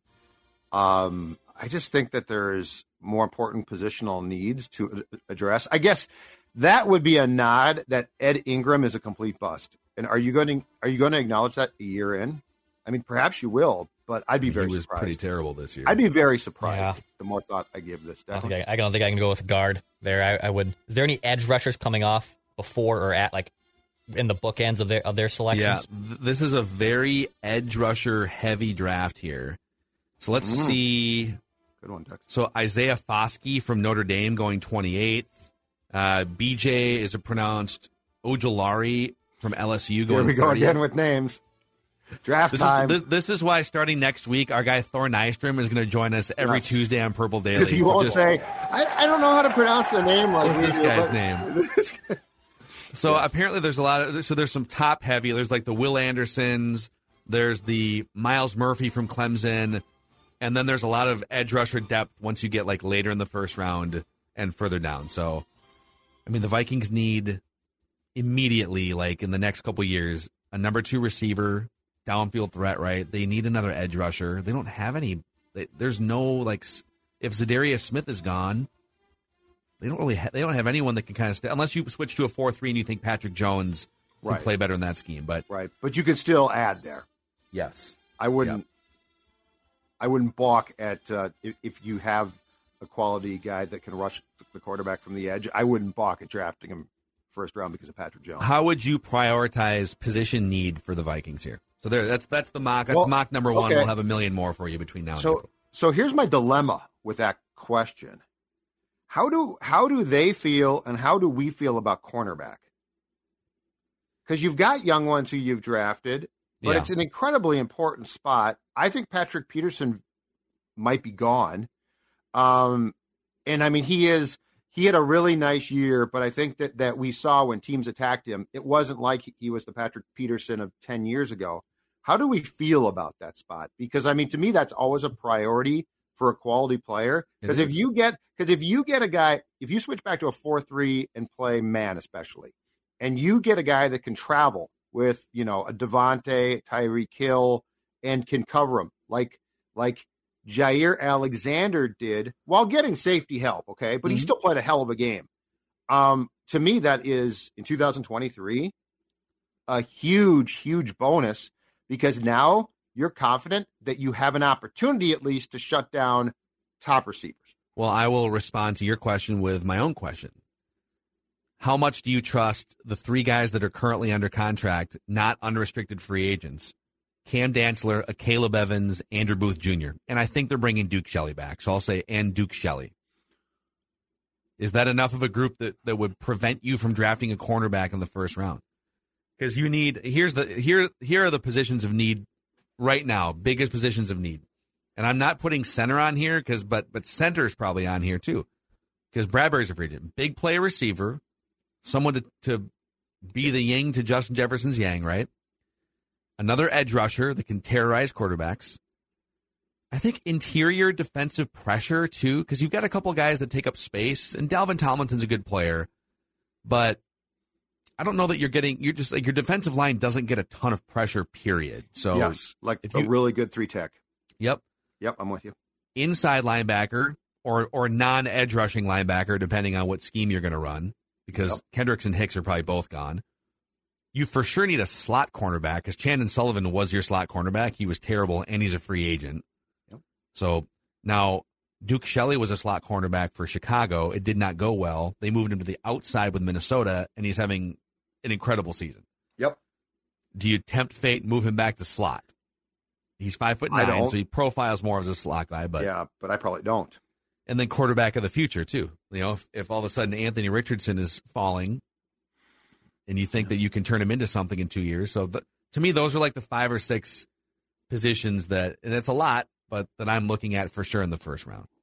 Um, I just think that there's more important positional needs to address. I guess that would be a nod that Ed Ingram is a complete bust. And are you going to are you going to acknowledge that a year in? I mean, perhaps you will, but I'd be very he was surprised. pretty terrible this year. I'd be very surprised Yeah. the more thought I give this. I don't, think I, I don't think I can go with guard there. I, I would. Is there any edge rushers coming off before or at like in the bookends of their of their selections? Yeah, th- this is a very edge rusher heavy draft here. So let's Mm. see. Good one, Tex. So Isaiah Foskey from Notre Dame going 28th. Uh, BJ is a pronounced Ojulari from LSU going Here we go 30th. again with names. Draft This time. is, this, this is why starting next week, our guy Thor Nystrom is going to join us every Yes. Tuesday on Purple Daily. You won't just- say, I, I don't know how to pronounce the name like What's this guy's name? So apparently, there's a lot of so there's some top heavy. There's like the Will Andersons. There's the Myles Murphy from Clemson, and then there's a lot of edge rusher depth once you get like later in the first round and further down. So, I mean, the Vikings need immediately, like in the next couple years, a number two receiver, downfield threat. Right? They need another edge rusher. They don't have any. They, there's no like if Za'Darius Smith is gone. They don't really. Ha- they don't have anyone that can kind of stay unless you switch to a four three and you think Patrick Jones can Right. play better in that scheme. But Right. But you could still add there. yes, I wouldn't. I wouldn't balk at uh, if, if you have a quality guy that can rush the quarterback from the edge. I wouldn't balk at drafting him first round because of Patrick Jones. how would you prioritize position need for the Vikings here? So there, that's that's the mock. That's Well, mock number one. okay. We'll have a million more for you between now and So so here's my dilemma with that question. How do how do they feel and how do we feel about cornerback? Because you've got young ones who you've drafted, but Yeah. it's an incredibly important spot. I think Patrick Peterson might be gone. Um, and I mean he is he had a really nice year, but I think that that we saw when teams attacked him, it wasn't like he was the Patrick Peterson of ten years ago. How do we feel about that spot? Because I mean, to me, that's always a priority for a quality player. Because if you get because if you get a guy, if you switch back to a four three and play man, especially, and you get a guy that can travel with you know a Davante, Tyreek Hill, and can cover him like like Jaire Alexander did while getting safety help. Okay, but he Mhm. still played a hell of a game. Um, to me, that is in 2023 a huge, huge bonus because now you're confident that you have an opportunity at least to shut down top receivers. well, I will respond to your question with my own question. How much do you trust the three guys that are currently under contract, not unrestricted free agents? Cam Dantzler, Akayleb Evans, Andrew Booth Jr. And I think they're bringing Duke Shelley back. So I'll say, and Duke Shelley. Is that enough of a group that, that would prevent you from drafting a cornerback in the first round? Because you need here's the here here are the positions of need right now, biggest positions of need. And I'm not putting center on here because but but center is probably on here too. Because Bradbury's a free agent. Big play receiver, someone to, to be the yin to Justin Jefferson's yang, right? Another edge rusher that can terrorize quarterbacks. I think interior defensive pressure too, because you've got a couple guys that take up space, and Dalvin Tomlinson's a good player, but I don't know that you're getting. You're just like your defensive line doesn't get a ton of pressure. Period. So yes, like if a you- really good three tech. yep, Yep, I'm with you. inside linebacker or or non edge rushing linebacker, depending on what scheme you're going to run, because Yep. Kendricks and Hicks are probably both gone. You for sure need a slot cornerback because Chandon Sullivan was your slot cornerback. He was terrible, and he's a free agent. Yep. So now Duke Shelley was a slot cornerback for Chicago. It did not go well. They moved him to the outside with Minnesota, and he's having an incredible season. Yep. Do you tempt fate and move him back to slot? He's five foot nine, so he profiles more as a slot guy. But yeah, but I probably don't. and then quarterback of the future too. You know, if, if all of a sudden Anthony Richardson is falling, and you think that you can turn him into something in two years, so th- to me, those are like the five or six positions that, and it's a lot, but that I'm looking at for sure in the first round.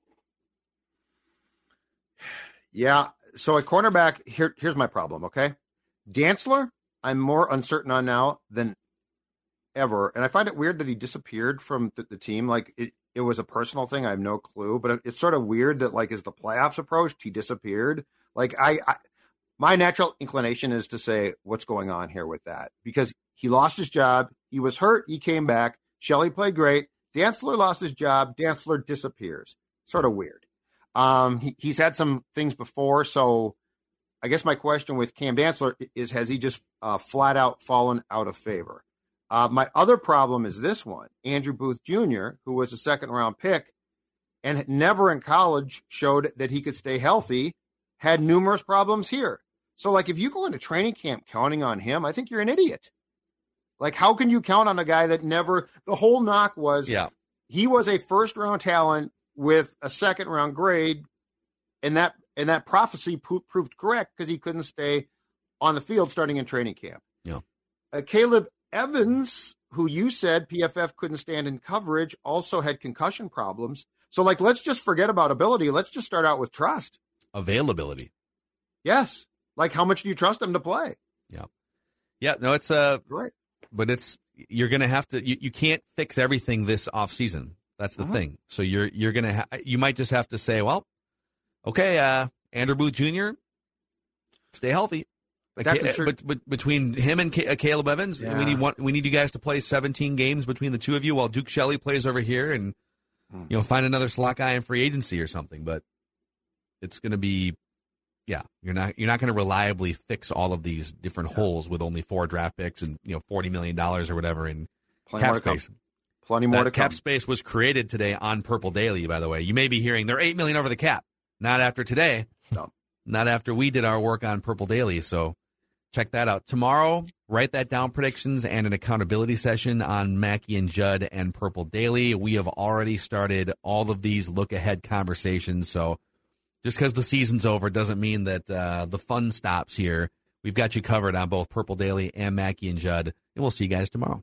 Yeah. So at cornerback, here, here's my problem. Okay, Dantzler, I'm more uncertain on now than ever, and I find it weird that he disappeared from the, the team. Like it, it was a personal thing. I have no clue, but it, it's sort of weird that like as the playoffs approached, he disappeared. Like I, I, my natural inclination is to say what's going on here with that because he lost his job, he was hurt, he came back. Shelley played great. Dantzler lost his job. Dantzler disappears. Sort of weird. Um, he, he's had some things before, so I guess my question with Cam Dantzler is: Has he just uh, flat out fallen out of favor? Uh, my other problem is this one: Andrew Booth Jr., who was a second round pick and never in college showed that he could stay healthy, had numerous problems here. So, like, if you go into training camp counting on him, I think you're an idiot. Like, how can you count on a guy that never? The whole knock was, yeah, he was a first round talent with a second round grade, and that and that prophecy po- proved correct because he couldn't stay on the field starting in training camp. Yeah, uh, Caleb Evans, who you said PFF couldn't stand in coverage, also had concussion problems. So, like, let's just forget about ability. Let's just start out with trust, availability. Yes, like how much do you trust him to play? Yeah, yeah. No, it's uh right, but it's you're gonna have to. You, you can't fix everything this off season. That's the Uh-huh. thing. So you're you're gonna ha- you might just have to say, well, okay, uh, Andrew Booth Jr. Stay healthy. But But, that can cer- but, between him and uh, Caleb Evans, Yeah. we need one. We need you guys to play 17 games between the two of you, while Duke Shelley plays over here, and Hmm. you know find another slot guy in free agency or something. But it's going to be, yeah, you're not you're not going to reliably fix all of these different holes with only four draft picks and you know 40 million dollars or whatever in Plenty cap come. space. plenty more That to come. cap space was created today on Purple Daily. By the way, you may be hearing they're eight million over the cap. Not after today. No. Not after we did our work on Purple Daily. So check that out tomorrow. Write that down. Predictions and an accountability session on Mackey and Judd and Purple Daily. We have already started all of these look ahead conversations. So just because the season's over doesn't mean that uh, the fun stops here. We've got you covered on both Purple Daily and Mackey and Judd, and we'll see you guys tomorrow.